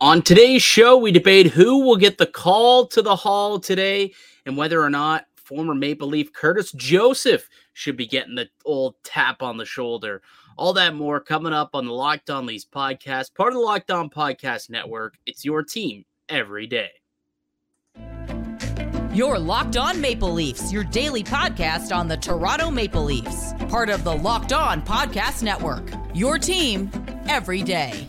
On today's show, we debate who will get the call to the hall today and whether or not former Maple Leaf Curtis Joseph should be getting the old tap on the shoulder. All that more coming up on the Locked On Leafs podcast, part of the Locked On Podcast Network. It's your team every day. Your Locked On Maple Leafs, your daily podcast on the Toronto Maple Leafs, part of the Locked On Podcast Network. Your team every day.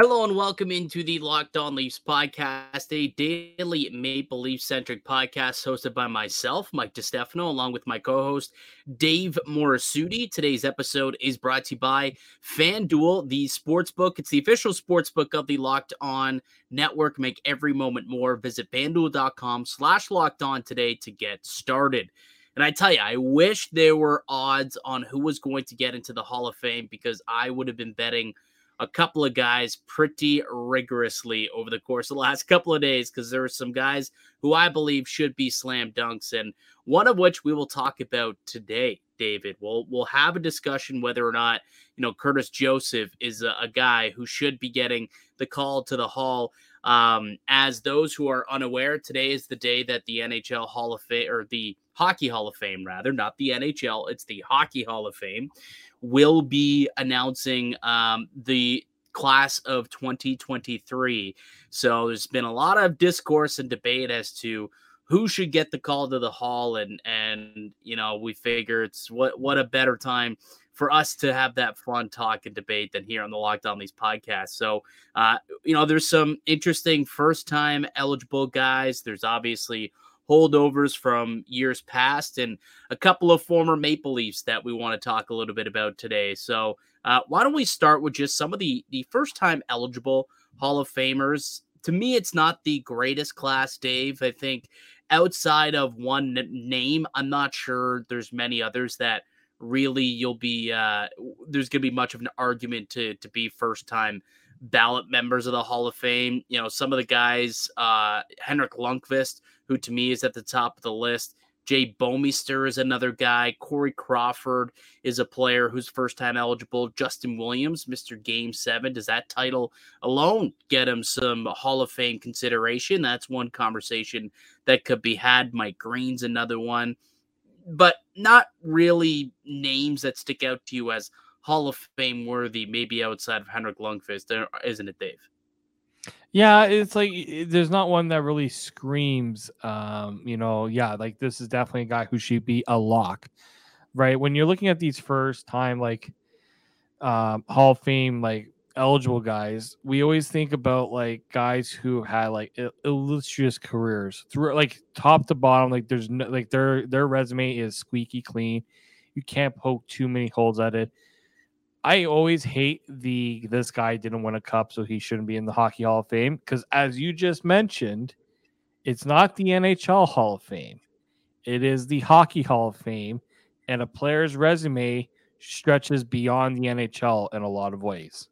Hello and welcome into the Locked On Leafs podcast, a daily Maple Leaf centric podcast hosted by myself, Mike DiStefano, along with my co host, Dave Morassutti. Today's episode is brought to you by FanDuel, the sports book. It's the official sports book of the Locked On network. Make every moment more. Visit fanduel.com slash locked on today to get started. And I tell you, I wish there were odds on who was going to get into the Hall of Fame because I would have been betting – a couple of guys pretty rigorously over the course of the last couple of days because there are some guys who I believe should be slam dunks, and one of which we will talk about today. David, we'll we'll have a discussion whether or not you know Curtis Joseph is a, a guy who should be getting the call to the Hall. Um, as those who are unaware, today is the day that the NHL Hall of Fame or the Hockey Hall of Fame, rather, not the NHL, it's the Hockey Hall of Fame, will be announcing um, the class of 2023. So there's been a lot of discourse and debate as to who should get the call to the hall and and you know we figure it's what what a better time for us to have that fun talk and debate than here on the Locked On Leafs podcast. So, uh, you know, there's some interesting first time eligible guys. There's obviously holdovers from years past and a couple of former Maple Leafs that we want to talk a little bit about today. So, uh, why don't we start with just some of the the first time eligible Hall of Famers? To me, it's not the greatest class, Dave. I think outside of one name, I'm not sure there's many others that really you'll be uh, there's going to be much of an argument to to be first time ballot members of the Hall of Fame. You know, some of the guys, uh, Henrik Lundqvist, who to me is at the top of the list. Jay Bouwmeester is another guy. Corey Crawford is a player who's first time eligible. Justin Williams, Mr. Game Seven. Does that title alone get him some Hall of Fame consideration? That's one conversation that could be had. Mike Green's another one, but not really names that stick out to you as Hall of Fame worthy, maybe outside of Henrik Lundqvist, isn't it, Dave? Yeah, it's like there's not one that really screams, um, you know, yeah, like this is definitely a guy who should be a lock, right? When you're looking at these first time, like, um, Hall of Fame, like eligible guys, we always think about like guys who had like illustrious careers through like top to bottom. Like, there's no, like their their resume is squeaky clean. You can't poke too many holes at it. I always hate the this guy didn't win a cup, so he shouldn't be in the Hockey Hall of Fame. Because as you just mentioned, it's not the NHL Hall of Fame, it is the Hockey Hall of Fame, and a player's resume stretches beyond the NHL in a lot of ways.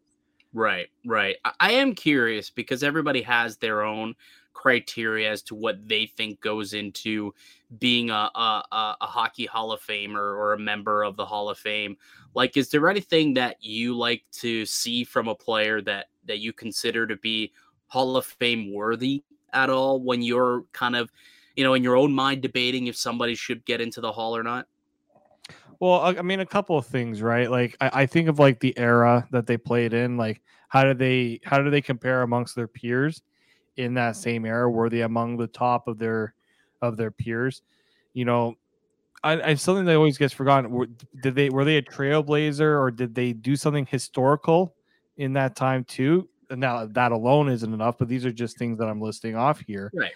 Right, right. I am curious because everybody has their own criteria as to what they think goes into being a, a, a hockey Hall of Famer or a member of the Hall of Fame. Like, is there anything that you like to see from a player that that you consider to be Hall of Fame worthy at all when you're kind of, you know, in your own mind debating if somebody should get into the Hall or not? Well, I mean, a couple of things, right? Like, I, I think of like the era that they played in. Like, how do they how do they compare amongst their peers? In that same era? Were they among the top of their of their peers? You know, I, I something that always gets forgotten. Were, did they were they a trailblazer or did they do something historical in that time too? Now that alone isn't enough, but these are just things that I'm listing off here. Right.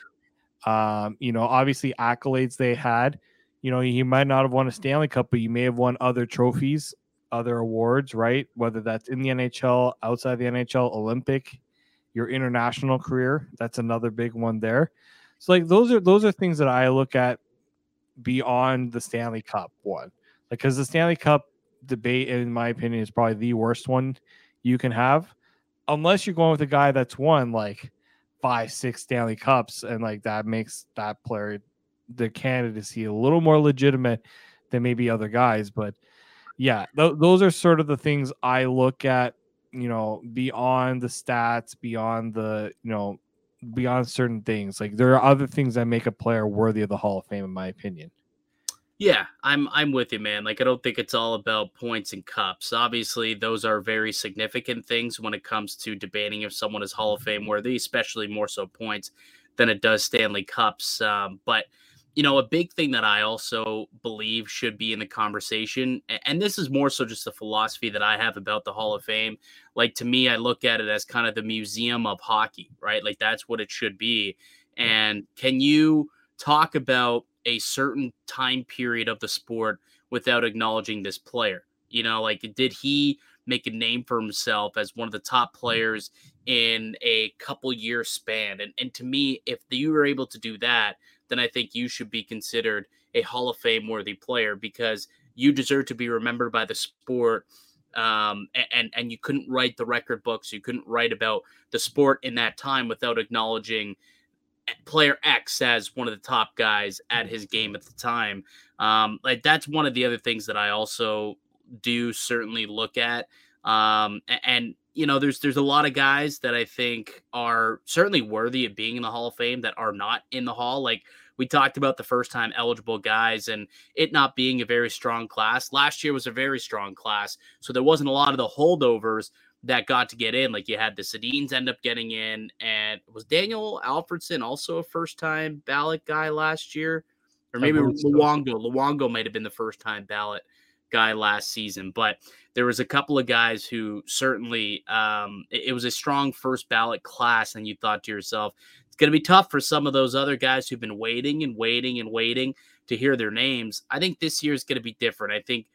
Um, you know, obviously accolades they had. You know, you might not have won a Stanley Cup, but you may have won other trophies, other awards, right? Whether that's in the NHL, outside the NHL, Olympic, your international career. That's another big one there. So like those are those are things that I look at beyond the Stanley Cup one. Like because the Stanley Cup debate, in my opinion, is probably the worst one you can have. unless you're going with a guy that's won like five, six Stanley Cups, and like that makes that player the candidacy a little more legitimate than maybe other guys. But yeah, th- those are sort of the things I look at, you know, beyond the stats, beyond the, you know, beyond certain things. Like there are other things that make a player worthy of the Hall of Fame, in my opinion. Yeah, I'm I'm with you, man. Like I don't think it's all about points and cups. Obviously, those are very significant things when it comes to debating if someone is Hall of Fame worthy, especially more so points than it does Stanley Cups. Um, but you know, a big thing that I also believe should be in the conversation, and this is more so just the philosophy that I have about the Hall mm-hmm. of Fame. Like to me, I look at it as kind of the museum of hockey, right? Like that's what it should be. And can you talk about a certain time period of the sport without acknowledging this player? You know, like did he make a name for himself as one of the top mm-hmm. players in a couple year span? And and to me, if you were able to do that, then I think you should be considered a Hall of Fame worthy player because you deserve to be remembered by the sport. Um, and and you couldn't write the record books, you couldn't write about the sport in that time without acknowledging player X as one of the top guys at his game at the time. Um, like that's one of the other things that I also do certainly look at. Um, and you know, there's there's a lot of guys that I think are certainly worthy of being in the Hall of Fame that are not in the Hall. Like we talked about the first time eligible guys and it not being a very strong class. Last year was a very strong class, so there wasn't a lot of the holdovers that got to get in. Like you had the Sedins end up getting in, and was Daniel Alfredsson also a first time ballot guy last year? Or maybe Luongo. Luongo might have been the first time ballot guy last season, but there was a couple of guys who certainly um, it, it was a strong first ballot class, and you thought to yourself, it's going to be tough for some of those other guys who've been waiting and waiting and waiting to hear their names. I think this year is going to be different. I think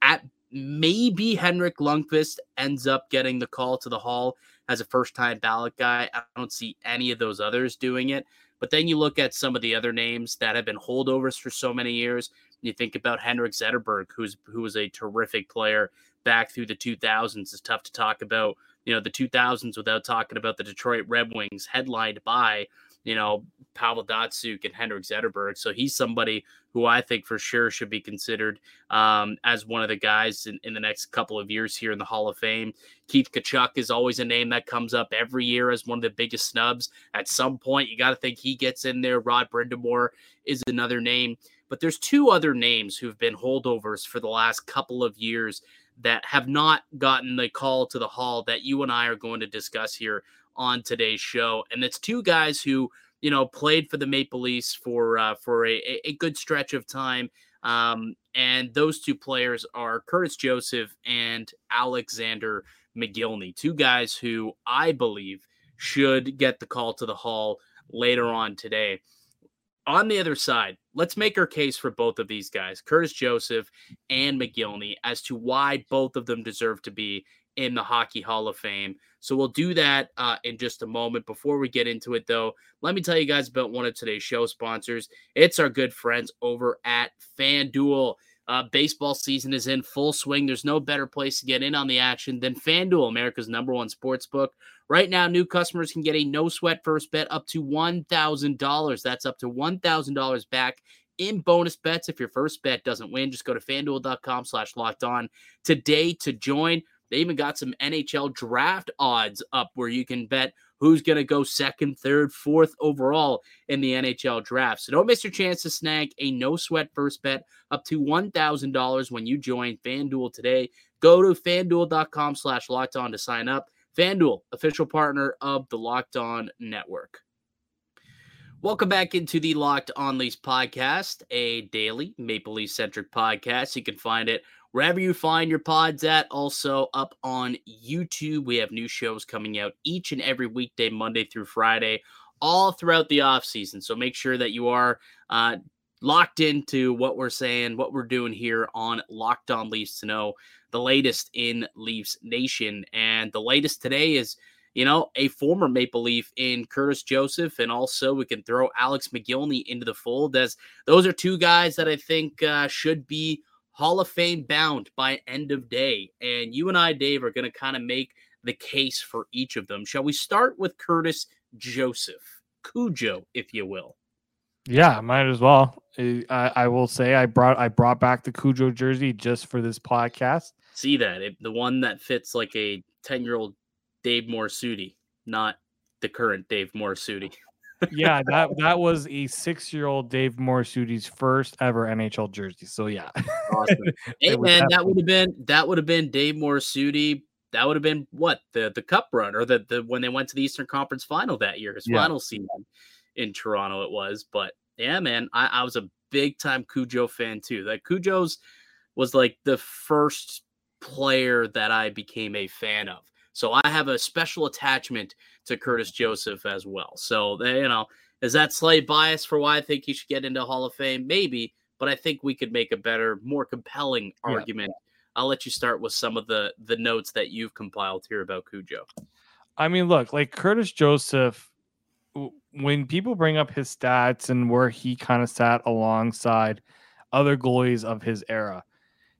at maybe Henrik Lundqvist ends up getting the call to the Hall as a first time ballot guy. I don't see any of those others doing it. But then you look at some of the other names that have been holdovers for so many years. You think about Henrik Zetterberg, who's who was a terrific player back through the 2000s. It's tough to talk about, you know, the 2000s without talking about the Detroit Red Wings, headlined by, you know, Pavel Datsyuk and Henrik Zetterberg. So he's somebody who I think for sure should be considered um, as one of the guys in, in, the next couple of years here in the Hall of Fame. Keith Tkachuk is always a name that comes up every year as one of the biggest snubs. At some point, you got to think he gets in there. Rod Brind'Amour is another name. But there's two other names who've been holdovers for the last couple of years that have not gotten the call to the hall that you and I are going to discuss here on today's show. And it's two guys who, you know, played for the Maple Leafs for uh, for a, a good stretch of time. Um, and those two players are Curtis Joseph and Alexander Mogilny, two guys who I believe should get the call to the hall later on today on the other side, let's make our case for both of these guys, Curtis Joseph and Mogilny, as to why both of them deserve to be in the Hockey Hall of Fame. So we'll do that uh, in just a moment. Before we get into it, though, let me tell you guys about one of today's show sponsors. It's our good friends over at FanDuel. Uh, baseball season is in full swing. There's no better place to get in on the action than FanDuel, America's number one sports book. Right now, new customers can get a no sweat first bet up to $1,000. That's up to $1,000 back in bonus bets. If your first bet doesn't win, just go to fanduel.com slash locked on today to join. They even got some NHL draft odds up where you can bet who's going to go second, third, fourth overall in the NHL draft. So don't miss your chance to snag a no sweat first bet up to $1,000 when you join FanDuel today. Go to fanduel.com slash locked on to sign up. FanDuel, official partner of the Locked On Network. Welcome back into the Locked On Leafs podcast, a daily Maple Leaf centric podcast. You can find it wherever you find your pods at. Also up on YouTube. We have new shows coming out each and every weekday, Monday through Friday, all throughout the off season. So make sure that you are uh, locked into what we're saying, what we're doing here on Locked On Leafs to know the latest in Leafs Nation. And the latest today is, you know, a former Maple Leaf in Curtis Joseph. And also we can throw Alex Mogilny into the fold as those are two guys that I think uh, should be Hall of Fame bound by end of day. And you and I, Dave, are going to kind of make the case for each of them. Shall we start with Curtis Joseph, Cujo, if you will? Yeah, might as well. I, I will say I brought I brought back the Cujo jersey just for this podcast. See that it, the one that fits like a ten year old Dave Morassutti, not the current Dave Morassutti. Yeah, that that was a six year old Dave Morassutti's first ever NHL jersey. So yeah, awesome. hey man, that would have been that would have been Dave Morassutti. That would have been what the the Cup run or the the when they went to the Eastern Conference Final that year, his yeah. final season in Toronto it was. But yeah, man, I, I was a big time Cujo fan too. That Cujo's was like the first player that I became a fan of. So I have a special attachment to Curtis Joseph as well. So eh, you know, is that slight bias for why I think he should get into Hall of Fame? Maybe, but I think we could make a better, more compelling argument. Yeah. I'll let you start with some of the the notes that you've compiled here about Cujo. I mean, look, like Curtis Joseph when people bring up his stats and where he kind of sat alongside other goalies of his era,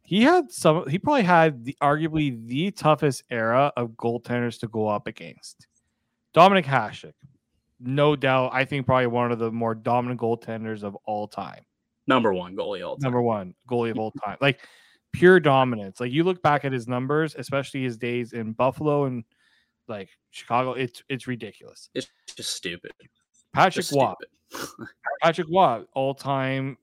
he had some. He probably had the arguably the toughest era of goaltenders to go up against. Dominik Hasek, no doubt. I think probably one of the more dominant goaltenders of all time. Number one goalie all time. Number one goalie of all time. Like pure dominance. Like you look back at his numbers, especially his days in Buffalo and like Chicago. It's it's ridiculous. It's just stupid. Patrick Roy. Patrick Roy, all time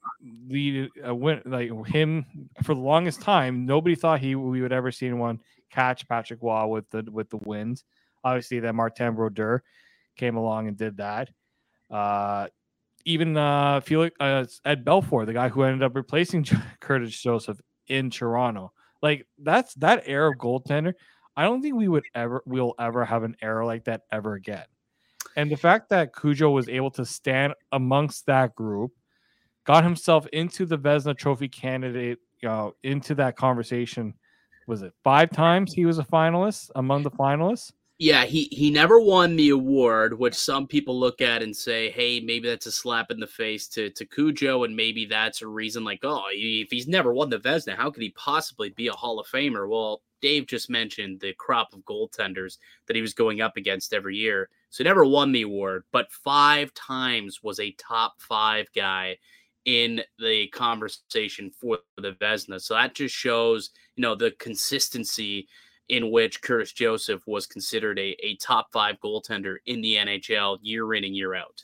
lead uh, win like him for the longest time. Nobody thought he we would ever see anyone catch Patrick Roy with the with the wins. Obviously, that Martin Brodeur came along and did that. Uh, even uh, Felix uh, Ed Belfour, the guy who ended up replacing Curtis Joseph in Toronto, like that's that era of goaltender. I don't think we would ever we'll ever have an era like that ever again. And the fact that Cujo was able to stand amongst that group, got himself into the Vezina Trophy candidate, you know, into that conversation. Was it five times he was a finalist among the finalists? Yeah, he he never won the award, which some people look at and say, "Hey, maybe that's a slap in the face to to Cujo, and maybe that's a reason." Like, oh, if he's never won the Vezina, how could he possibly be a Hall of Famer? Well, Dave just mentioned the crop of goaltenders that he was going up against every year. So never won the award, but five times was a top five guy in the conversation for the Vezina. So that just shows, you know, the consistency in which Curtis Joseph was considered a, a top five goaltender in the NHL year in and year out.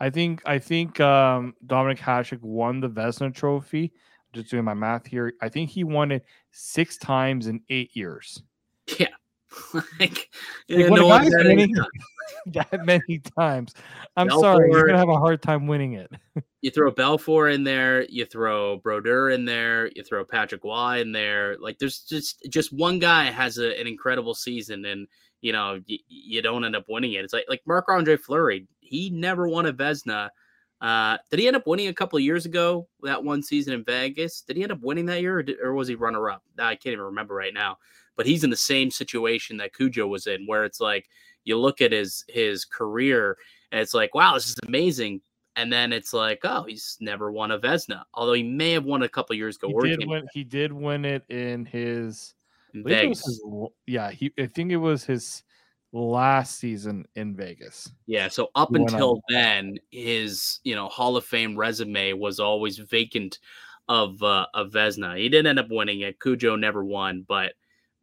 I think I think um, Dominik Hasek won the Vezina Trophy. Just doing my math here, I think he won it six times in eight years. Yeah, like, like no that, many, that many times. I'm sorry, you're gonna have a hard time winning it. you throw Belfour in there, you throw Brodeur in there, you throw Patrick Roy in there. Like there's just just one guy has a, an incredible season, and you know you, you don't end up winning it. It's like like Marc Andre Fleury. He never won a Vezina. Uh, did he end up winning a couple years ago that one season in Vegas? Did he end up winning that year, or, did, or was he runner up? I can't even remember right now but he's in the same situation that Cujo was in, where it's like you look at his his career and it's like, wow, this is amazing. And then it's like, oh, he's never won a Vezina, although he may have won a couple years ago. He did, win, he did win it in his, Vegas. His, yeah, he, I think it was his last season in Vegas. Yeah, so up he until then, his you know Hall of Fame resume was always vacant of uh, of Vezina. He did end up winning it. Cujo never won, but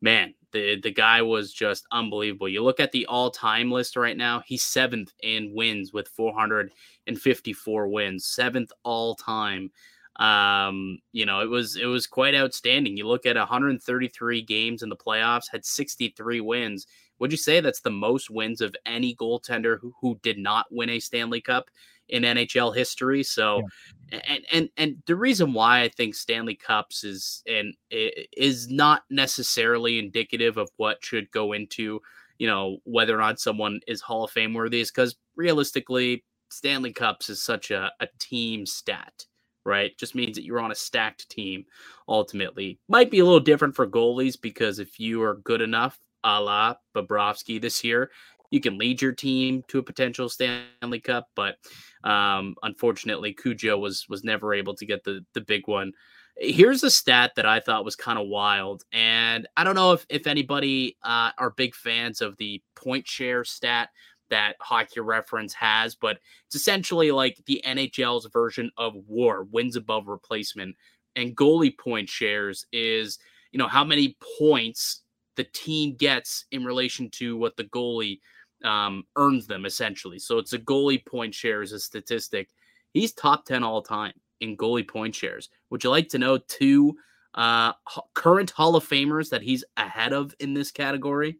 man, the the guy was just unbelievable. You look at the all time list right now; he's seventh in wins with 454 wins, seventh all time. Um, you know, it was it was quite outstanding. You look at 133 games in the playoffs, had 63 wins. Would you say that's the most wins of any goaltender who, who did not win a Stanley Cup? in NHL history. So, yeah. and and and the reason why I think Stanley Cups is and is not necessarily indicative of what should go into you know whether or not someone is Hall of Fame worthy is because realistically, Stanley Cups is such a, a team stat. Right, just means that you're on a stacked team. Ultimately, might be a little different for goalies because if you are good enough, a la Bobrovsky this year, you can lead your team to a potential Stanley Cup, but um, unfortunately, Cujo was was never able to get the the big one. Here's a stat that I thought was kind of wild, and I don't know if if anybody uh, are big fans of the point share stat that Hockey Reference has, but it's essentially like the NHL's version of WAR, wins above replacement, and goalie point shares is you know how many points the team gets in relation to what the goalie um, earns them essentially. So it's a goalie point share as a statistic. He's top 10 all time in goalie point shares. Would you like to know two uh, current Hall of Famers that he's ahead of in this category?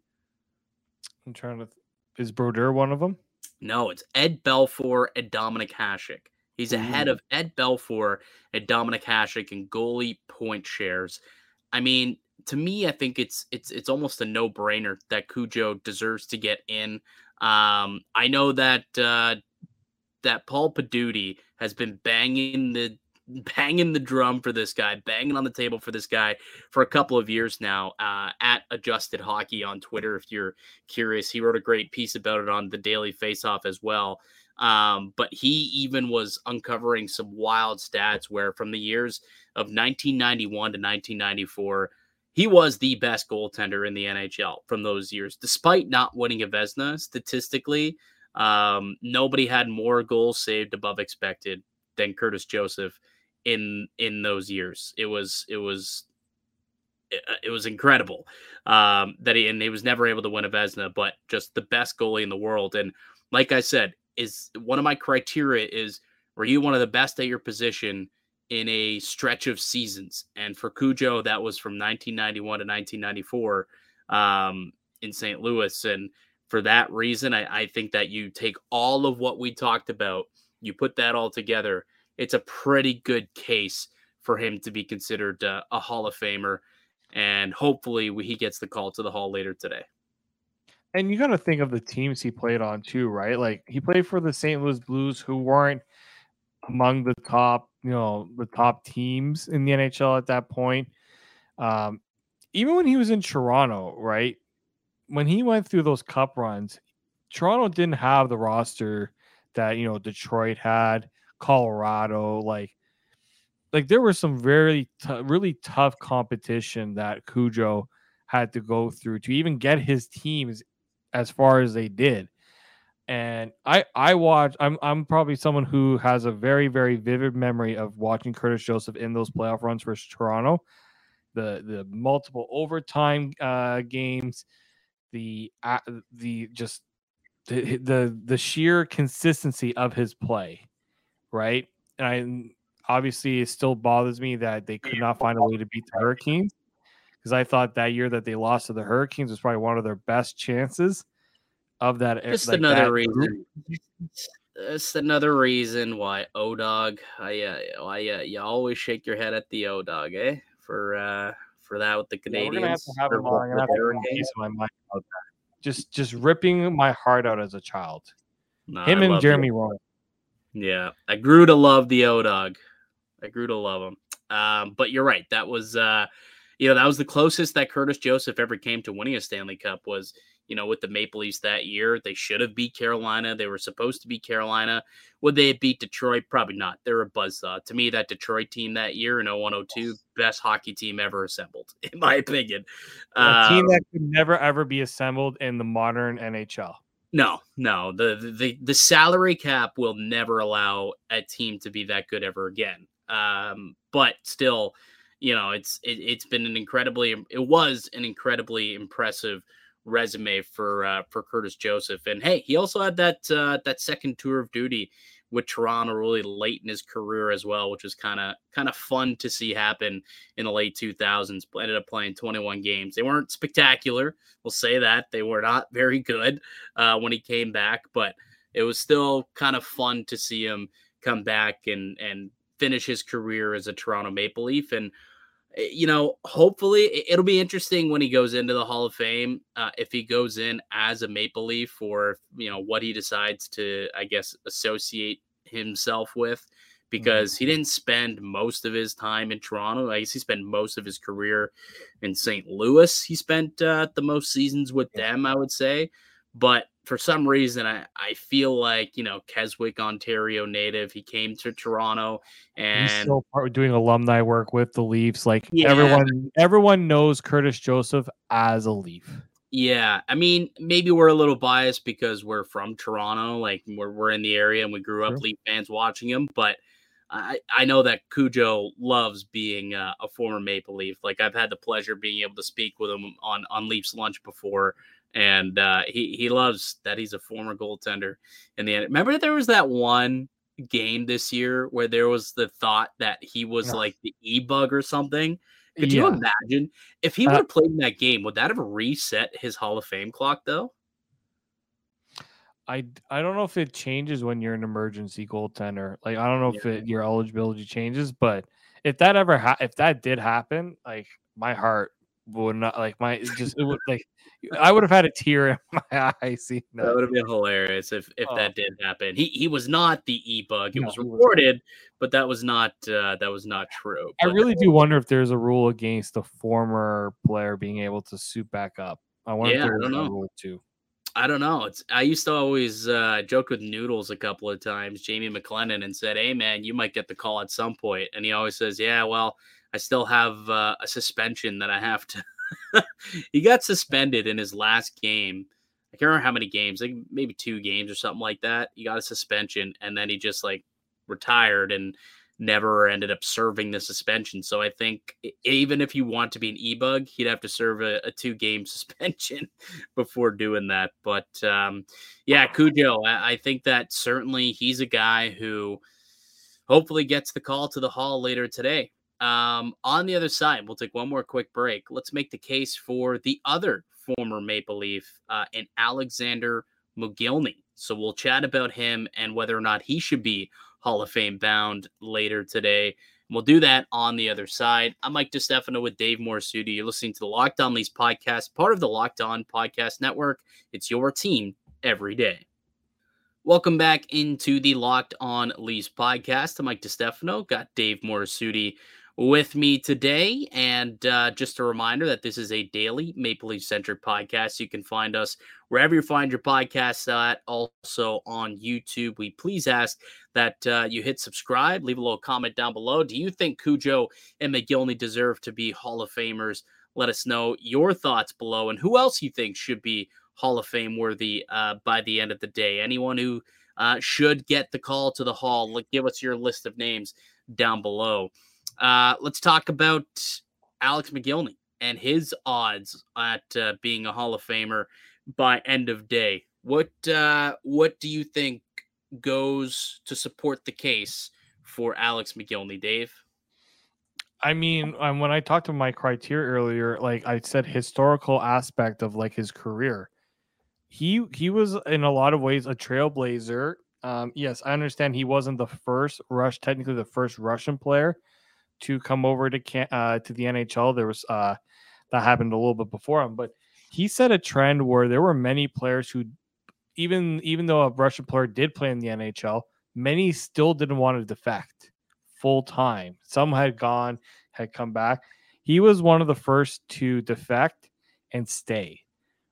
I'm trying to. Th- is Brodeur one of them? No, it's Ed Belfour and Dominik Hasek. He's ahead of Ed Belfour and Dominik Hasek in goalie point shares. I mean, to me, I think it's it's it's almost a no brainer that Cujo deserves to get in. Um, I know that uh, that Paul Paduti has been banging the banging the drum for this guy, banging on the table for this guy for a couple of years now. Uh, at Adjusted Hockey on Twitter, if you're curious, he wrote a great piece about it on the Daily Faceoff as well. Um, but he even was uncovering some wild stats where from the years of 1991 to 1994 he was the best goaltender in the NHL from those years, despite not winning a Vezina Statistically, um, nobody had more goals saved above expected than Curtis Joseph in in those years. It was it was it, uh, was incredible um, that he and he was never able to win a Vezina, but just the best goalie in the world. And like I said, is one of my criteria is were you one of the best at your position in a stretch of seasons. And for Cujo, that was from 1991 to 1994 um, in St. Louis. And for that reason, I, I, think that you take all of what we talked about, you put that all together, it's a pretty good case for him to be considered uh, a Hall of Famer. And hopefully, we, he gets the call to the Hall later today. And you got to think of the teams he played on too, right? Like he played for the St. Louis Blues, who weren't among the top, you know, the top teams in the NHL at that point. Um, even when he was in Toronto, right? When he went through those cup runs, Toronto didn't have the roster that, you know, Detroit had, Colorado, like like there was some very t- really tough competition that Cujo had to go through to even get his teams as far as they did and I I watch I'm I'm probably someone who has a very very vivid memory of watching Curtis Joseph in those playoff runs versus Toronto, the the multiple overtime uh, games, the uh, the just the, the the sheer consistency of his play, right? And I obviously it still bothers me that they could not find a way to beat the Hurricanes because I thought that year that they lost to the Hurricanes was probably one of their best chances of that. Just like another that reason. Just another reason why O Dog. I uh, why uh, you always shake your head at the O Dog, eh? For uh for that with the Canadians. Yeah, have have on. have to piece of my mind about that. Just just ripping my heart out as a child. No, him I and Jeremy Roy. Yeah, I grew to love the O Dog. I grew to love him. Um, but you're right. That was uh, you know, that was the closest that Curtis Joseph ever came to winning a Stanley Cup was you know, with the Maple Leafs that year. They should have beat Carolina. They were supposed to beat Carolina. Would they have beat Detroit? Probably not. They're a buzzsaw. To me, that Detroit team that year in 0102, best hockey team ever assembled, in my opinion. A um, team that could never ever be assembled in the modern NHL. No, no. The, the the salary cap will never allow a team to be that good ever again. Um, but still, you know, it's it, it's been an incredibly it was an incredibly impressive resume for uh, for Curtis Joseph. And hey, he also had that uh, that second tour of duty with Toronto really late in his career as well, which was kind of kind of fun to see happen in the late 2000s. Ended up playing 21 games. They weren't spectacular, we'll say that. They were not very good uh, when he came back, but it was still kind of fun to see him come back and and finish his career as a Toronto Maple Leaf and you know, hopefully it'll be interesting when he goes into the Hall of Fame. Uh, if he goes in as a Maple Leaf, or you know what he decides to, I guess, associate himself with, because he mm-hmm. didn't spend most of his time in Toronto. I guess he spent most of his career in St. Louis. He spent uh, the most seasons with them, I would say. But for some reason, I, I feel like, you know, Keswick, Ontario native, he came to Toronto and He's still part, doing alumni work with the Leafs. Like Yeah. everyone, everyone knows Curtis Joseph as a Leaf. yeah, I mean, maybe we're a little biased because we're from Toronto, like we're, we're in the area and we grew up Sure. Leaf fans watching him, but I, I know that Cujo loves being uh, a former Maple Leaf. Like I've had the pleasure of being able to speak with him on, on Leafs lunch before. And uh, he, he loves that he's a former goaltender in the end. Remember there was that one game this year where there was the thought that he was Yeah. like the e-bug or something. Could you imagine if he Uh, would have played in that game? Would that have reset his Hall of Fame clock though? I I don't know if it changes when you're an emergency goaltender. Like I don't know if it, your eligibility changes, but if that ever ha- if that did happen, like my heart would not like my just it would like I would have had a tear in my eye seeing That that. would have been hilarious if if Oh. that did happen. He he was not the e bug. It No, was he was reported, but that was not uh, that was not true. I But- really do wonder if there's a rule against a former player being able to suit back up. I wonder Yeah, I if there's don't a know. rule too. I don't know. It's I used to always uh, joke with Noodles a couple of times, Jamie McLennan, and said, "Hey man, you might get the call at some point." And he always says, "Yeah, well, I still have uh, a suspension that I have to." he got suspended in his last game. I can't remember how many games, like maybe two games or something like that. He got a suspension, and then he just like retired and never ended up serving the suspension. So I think e- even if you want to be an e-bug, he'd have to serve a, a two-game suspension before doing that. But um, yeah, Cujo, I, I think that certainly he's a guy who hopefully gets the call to the hall later today. Um, on the other side, we'll take one more quick break. Let's make the case for the other former Maple Leaf uh, and Alexander Mogilny. So we'll chat about him and whether or not he should be Hall of Fame bound later today. We'll do that on the other side. I'm Mike DiStefano with Dave Morassutti. You're listening to the Locked On Leafs podcast, part of the Locked On Podcast Network. It's your team every day. Welcome back into the Locked On Leafs podcast. I'm Mike DiStefano. Got Dave Morassutti with me today. And uh, just a reminder that this is a daily Maple Leaf centric podcast. You can find us wherever you find your podcasts at, also on YouTube. We please ask that uh, you hit subscribe, leave a little comment down below. Do you think Cujo and Mogilny deserve to be Hall of Famers? Let us know your thoughts below and who else you think should be Hall of Fame worthy uh, by the end of the day. Anyone who uh, should get the call to the Hall, give us your list of names down below. Uh, let's talk about Alex Mogilny and his odds at uh, being a Hall of Famer by end of day. What uh, what do you think goes to support the case for Alex Mogilny, Dave? I mean, um, when I talked to my criteria earlier, like I said, historical aspect of like his career, he he was in a lot of ways a trailblazer. Um, yes, I understand he wasn't the first rush, technically the first Russian player to come over to can, uh, to the NHL. There was uh, that happened a little bit before him, but he set a trend where there were many players who, even even though a Russian player did play in the NHL, many still didn't want to defect full time. Some had gone, had come back. He was one of the first to defect and stay,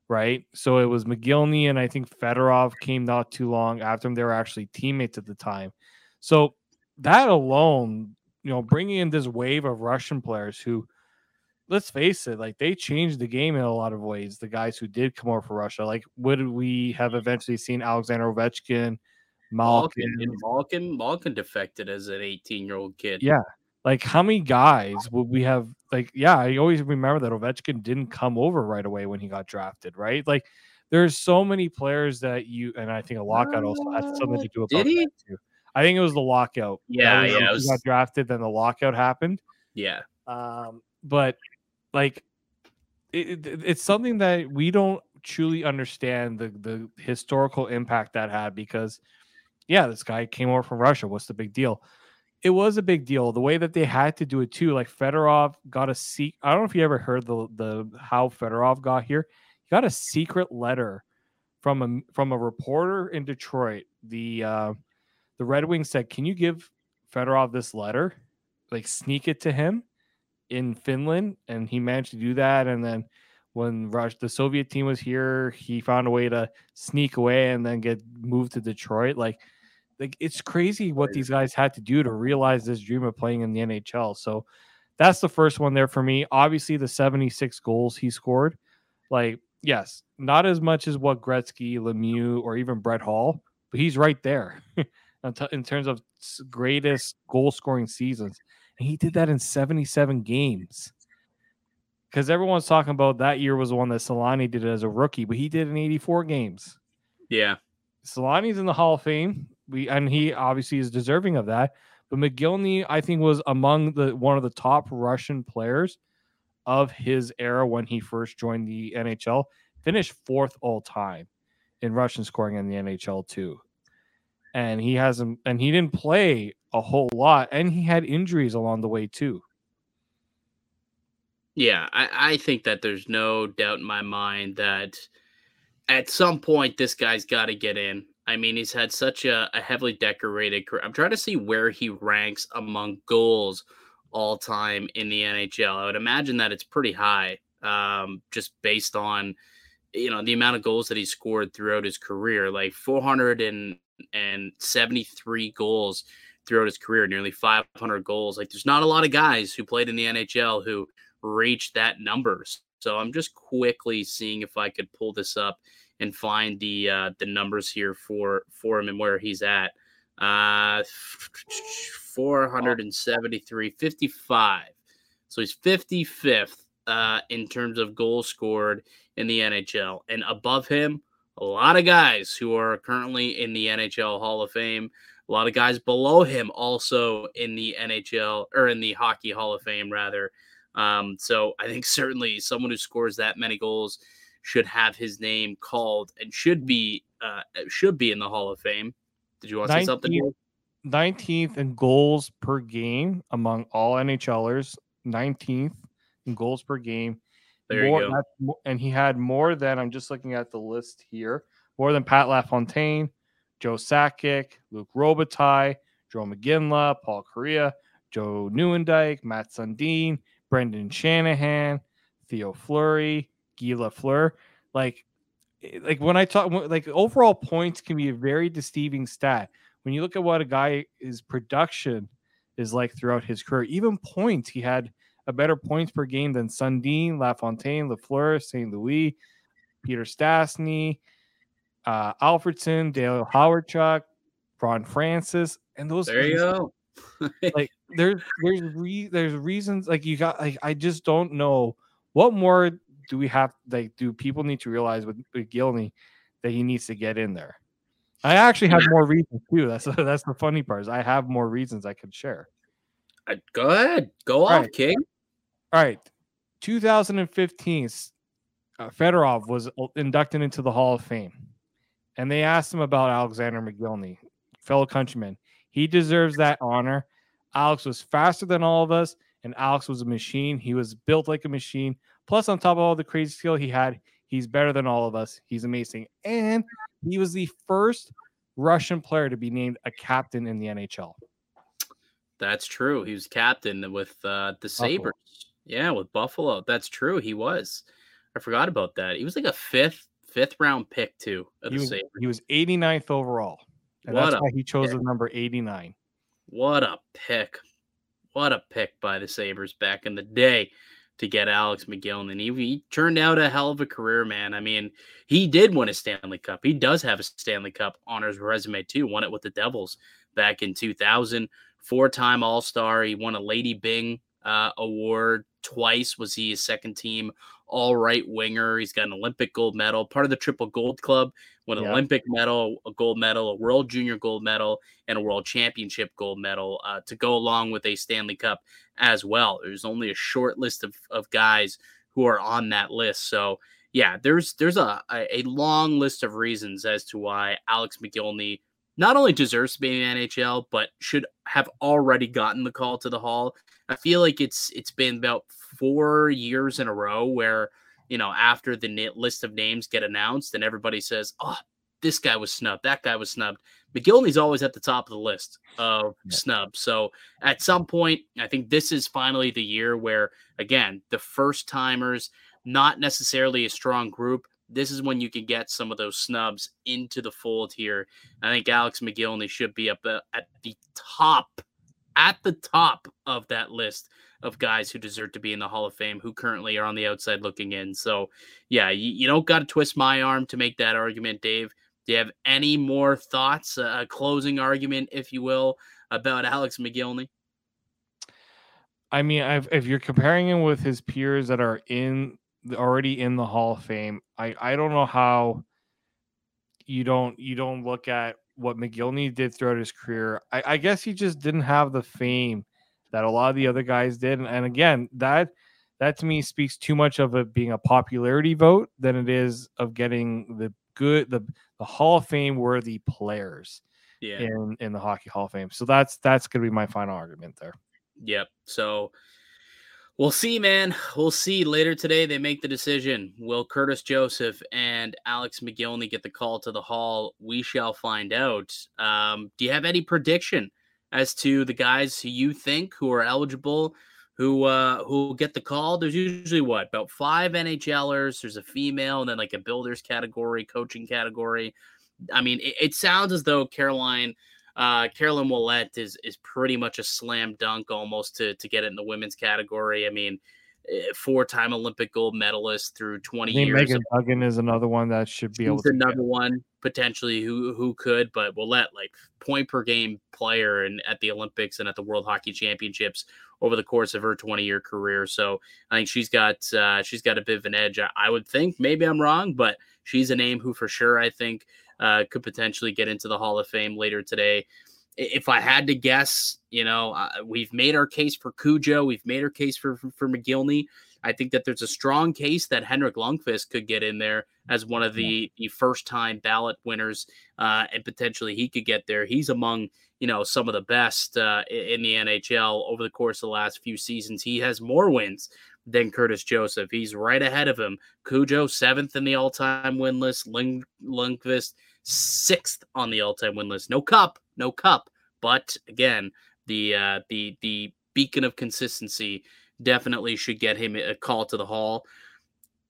right? So it was Mogilny and I think Fedorov came not too long after him. They were actually teammates at the time. So that alone, you know, bringing in this wave of Russian players who, let's face it, like they changed the game in a lot of ways. The guys who did come over for Russia, like would we have eventually seen Alexander Ovechkin, Malkin, Malkin, Malkin, Malkin defected as an 18 year old kid. Yeah. Like how many guys would we have? Like, yeah, I always remember that Ovechkin didn't come over right away when he got drafted, right? Like, there's so many players that you and I think a lockout also had something uh, to do did about he? too. I think it was the lockout. Yeah, was- yeah, it he was- got drafted, then the lockout happened. Yeah. Um, but like, it, it- it's something that we don't truly understand the the historical impact that had because, yeah, this guy came over from Russia. What's the big deal? It was a big deal. The way that they had to do it too, like Fedorov got a seek. I don't know if you ever heard the the how Fedorov got here. He got a secret letter from a from a reporter in Detroit. The uh, the Red Wings said, "Can you give Fedorov this letter? Like sneak it to him in Finland." And he managed to do that. And then when Rush the Soviet team was here, he found a way to sneak away and then get moved to Detroit. Like, like it's crazy what these guys had to do to realize this dream of playing in the NHL. So that's the first one there for me. Obviously, the 76 goals he scored, like, yes, not as much as what Gretzky, Lemieux, or even Brett Hull, but he's right there in terms of greatest goal scoring seasons. And he did that in 77 games because everyone's talking about that year was the one that Selanne did as a rookie, but he did in 84 games. Yeah. Selanne's in the Hall of Fame. We and he obviously is deserving of that. But Mogilny, I think, was among the one of the top Russian players of his era when he first joined the NHL. Finished fourth all time in Russian scoring in the NHL too. And he hasn't and he didn't play a whole lot, and he had injuries along the way too. Yeah, I, I think that there's no doubt in my mind that at some point this guy's got to get in. I mean, he's had such a, a, heavily decorated career. I'm trying to see where he ranks among goals all time in the NHL. I would imagine that it's pretty high, um, just based on you know the amount of goals that he scored throughout his career, like 473 goals throughout his career, nearly 500 goals. Like, there's not a lot of guys who played in the NHL who reached that numbers. So I'm just quickly seeing if I could pull this up and find the uh, the numbers here for for him and where he's at. Uh, 473, 55. So he's 55th uh, in terms of goals scored in the NHL, and above him, a lot of guys who are currently in the NHL Hall of Fame. A lot of guys below him also in the NHL or in the Hockey Hall of Fame, rather. Um, so I think certainly someone who scores that many goals should have his name called and should be uh, should be in the Hall of Fame. Did you want to 19th, say something? 19th in goals per game among all NHLers. 19th in goals per game. There more, you go. And he had more than I'm just looking at the list here. More than Pat LaFontaine, Joe Sakic, Luc Robitaille, Joe McGinley, Paul Kariya, Joe Nieuwendyk, Mats Sundin, Brendan Shanahan, Theo Fleury, Guy Lafleur. Like, eh, like when I talk, like overall points can be a very deceiving stat. When you look at what a guy his production is like throughout his career, even points, he had a better points per game than Sundin, LaFontaine, Lafleur, St. Louis, Peter Stastny, uh, Alfredsson, Dale Hawerchuk, Ron Francis, and those. There you go. like there's there's re, there's reasons like you got like I just don't know what more do we have like do people need to realize with, with Gilney that he needs to get in there. I actually have more reasons too. That's that's the funny part. Is I have more reasons I could share. Go ahead, go off, right. King. All right, 2015, uh, Fedorov was inducted into the Hall of Fame, and they asked him about Alexander Mogilny, fellow countryman. He deserves that honor. Alex was faster than all of us, and Alex was a machine. He was built like a machine. Plus, on top of all the crazy skill he had, he's better than all of us. He's amazing. And he was the first Russian player to be named a captain in the NHL. That's true. He was captain with uh, the Sabres. Yeah, with Buffalo. That's true. He was. I forgot about that. He was like a fifth fifth round pick too. He was, he was 89th overall. And what that's why he chose pick. the number 89. What a pick. What a pick by the Sabres back in the day to get Alex Mogilny. He, he turned out a hell of a career, man. I mean, he did win a Stanley Cup. He does have a Stanley Cup on his resume, too. Won it with the Devils back in 2000. Four time All Star. He won a Lady Byng uh, award twice. Was he a second team all right winger? He's got an Olympic gold medal, part of the Triple Gold Club, won an yeah. Olympic medal, a gold medal, a World Junior gold medal, and a World Championship gold medal uh, to go along with a Stanley Cup as well. There's only a short list of, of guys who are on that list. So yeah, there's there's a, a long list of reasons as to why Alex Mogilny not only deserves to be in the NHL, but should have already gotten the call to the Hall. I feel like it's it's been about four years in a row where you know after the list of names get announced and everybody says, "Oh, this guy was snubbed, that guy was snubbed." Mogilny's always at the top of the list of yeah. snubs. So at some point, I think this is finally the year where, again, the first timers, not necessarily a strong group. This is when you can get some of those snubs into the fold here. I think Alex Mogilny should be up uh, at the top, at the top of that list of guys who deserve to be in the Hall of Fame who currently are on the outside looking in. So, yeah, you, you don't got to twist my arm to make that argument, Dave. Do you have any more thoughts, a closing argument, if you will, about Alex Mogilny? I mean, I've, if you're comparing him with his peers that are in already in the Hall of Fame, I I don't know how you don't you don't look at what Mogilny did throughout his career. I, I guess he just didn't have the fame that a lot of the other guys did. And, and again, that that to me speaks too much of it being a popularity vote than it is of getting the good the the Hall of Fame worthy players yeah. in in the Hockey Hall of Fame. So that's that's going to be my final argument there. Yep. So we'll see, man. We'll see later today. They make the decision. Will Curtis Joseph and Alex Mogilny get the call to the Hall? We shall find out. Um, do you have any prediction as to the guys who you think who are eligible, who uh who get the call. There's usually what about five NHLers. There's a female, and then like a builders category, coaching category. I mean, it, it sounds as though Caroline. Uh, Caroline Ouellette is is pretty much a slam dunk almost to to get it in the women's category. I mean, Eh, four-time Olympic gold medalist through 20 years. Megan Duggan is another one that should be able to another one potentially who who could, but will let like point per game player and at the Olympics and at the World Hockey Championships over the course of her 20-year career. So I think she's got uh, she's got a bit of an edge. I, I, would think maybe I'm wrong, but she's a name who for sure I think uh, could potentially get into the Hall of Fame later today if I had to guess, you know, uh, we've made our case for Cujo, we've made our case for, for, for Mogilny. I think that there's a strong case that Henrik Lundqvist could get in there as one of the, the first time ballot winners, uh, and potentially he could get there. He's among you know some of the best uh, in the NHL over the course of the last few seasons. He has more wins than Curtis Joseph. He's right ahead of him. Cujo seventh in the all time win list. Lund- Lundqvist sixth on the all time win list. No cup, no cup. But again, the uh, the the beacon of consistency definitely should get him a call to the hall.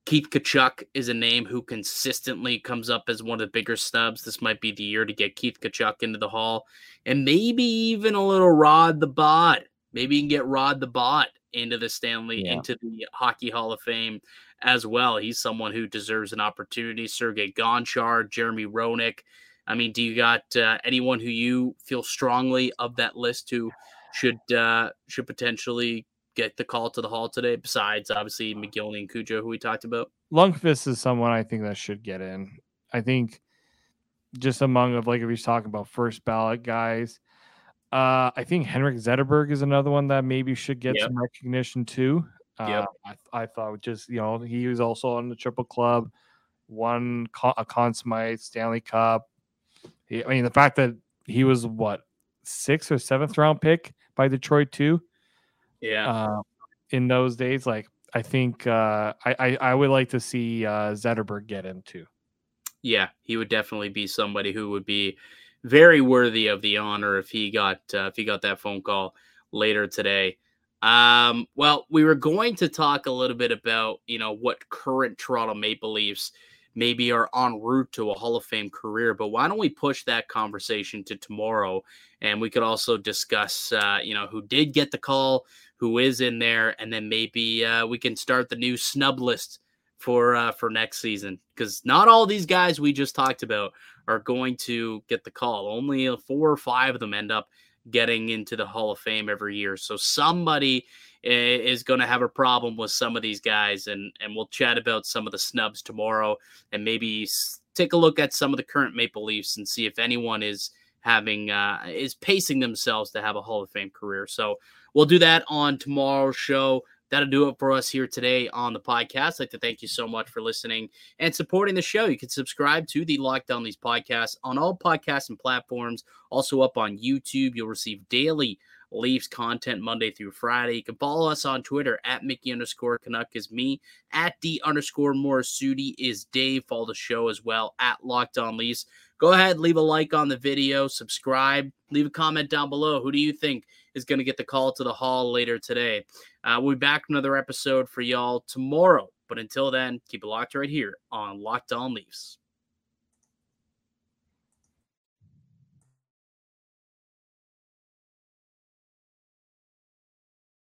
Keith Tkachuk is a name who consistently comes up as one of the bigger snubs. This might be the year to get Keith Tkachuk into the hall, and maybe even a little Rod the Bod. Maybe you can get Rod the Bod into the Stanley, yeah. into the Hockey Hall of Fame as well. He's someone who deserves an opportunity. Sergey Gonchar, Jeremy Roenick. I mean, do you got uh, anyone who you feel strongly of that list who should uh, should potentially get the call to the hall today? Besides, obviously Mogilny and Cujo, who we talked about. Lundqvist is someone I think that should get in. I think just among of like if he's talking about first ballot guys. Uh, I think Henrik Zetterberg is another one that maybe should get yep. some recognition too. Uh, I, I, thought just you know he was also on the triple club, won a Conn Smythe Stanley Cup. He, I mean the fact that he was what sixth or seventh round pick by Detroit too. Yeah. Uh, in those days, like I think uh, I, I, I would like to see uh, Zetterberg get in too. Yeah, he would definitely be somebody who would be very worthy of the honor if he got uh, if he got that phone call later today. Um, well, we were going to talk a little bit about, you know, what current Toronto Maple Leafs maybe are en route to a Hall of Fame career, but why don't we push that conversation to tomorrow? And we could also discuss, uh, you know, who did get the call, who is in there, and then maybe uh, we can start the new snub list for uh, for next season because not all these guys we just talked about are going to get the call. Only four or five of them end up getting into the Hall of Fame every year. So somebody is going to have a problem with some of these guys, and and we'll chat about some of the snubs tomorrow, and maybe take a look at some of the current Maple Leafs and see if anyone is having uh, is pacing themselves to have a Hall of Fame career. So we'll do that on tomorrow's show that'll do it for us here today on the podcast. I'd like to thank you so much for listening and supporting the show. You can subscribe to the Locked On Leafs podcast on all podcasts and platforms. Also up on YouTube, you'll receive daily Leafs content Monday through Friday. You can follow us on Twitter at Mickey underscore Canuck is me. At D underscore Morassutti is Dave. Follow the show as well at Locked On Leafs. Go ahead, leave a like on the video, subscribe, leave a comment down below. Who do you think is going to get the call to the hall later today? Uh, we'll be back another episode for y'all tomorrow But until then, keep it locked right here on Locked On Leafs.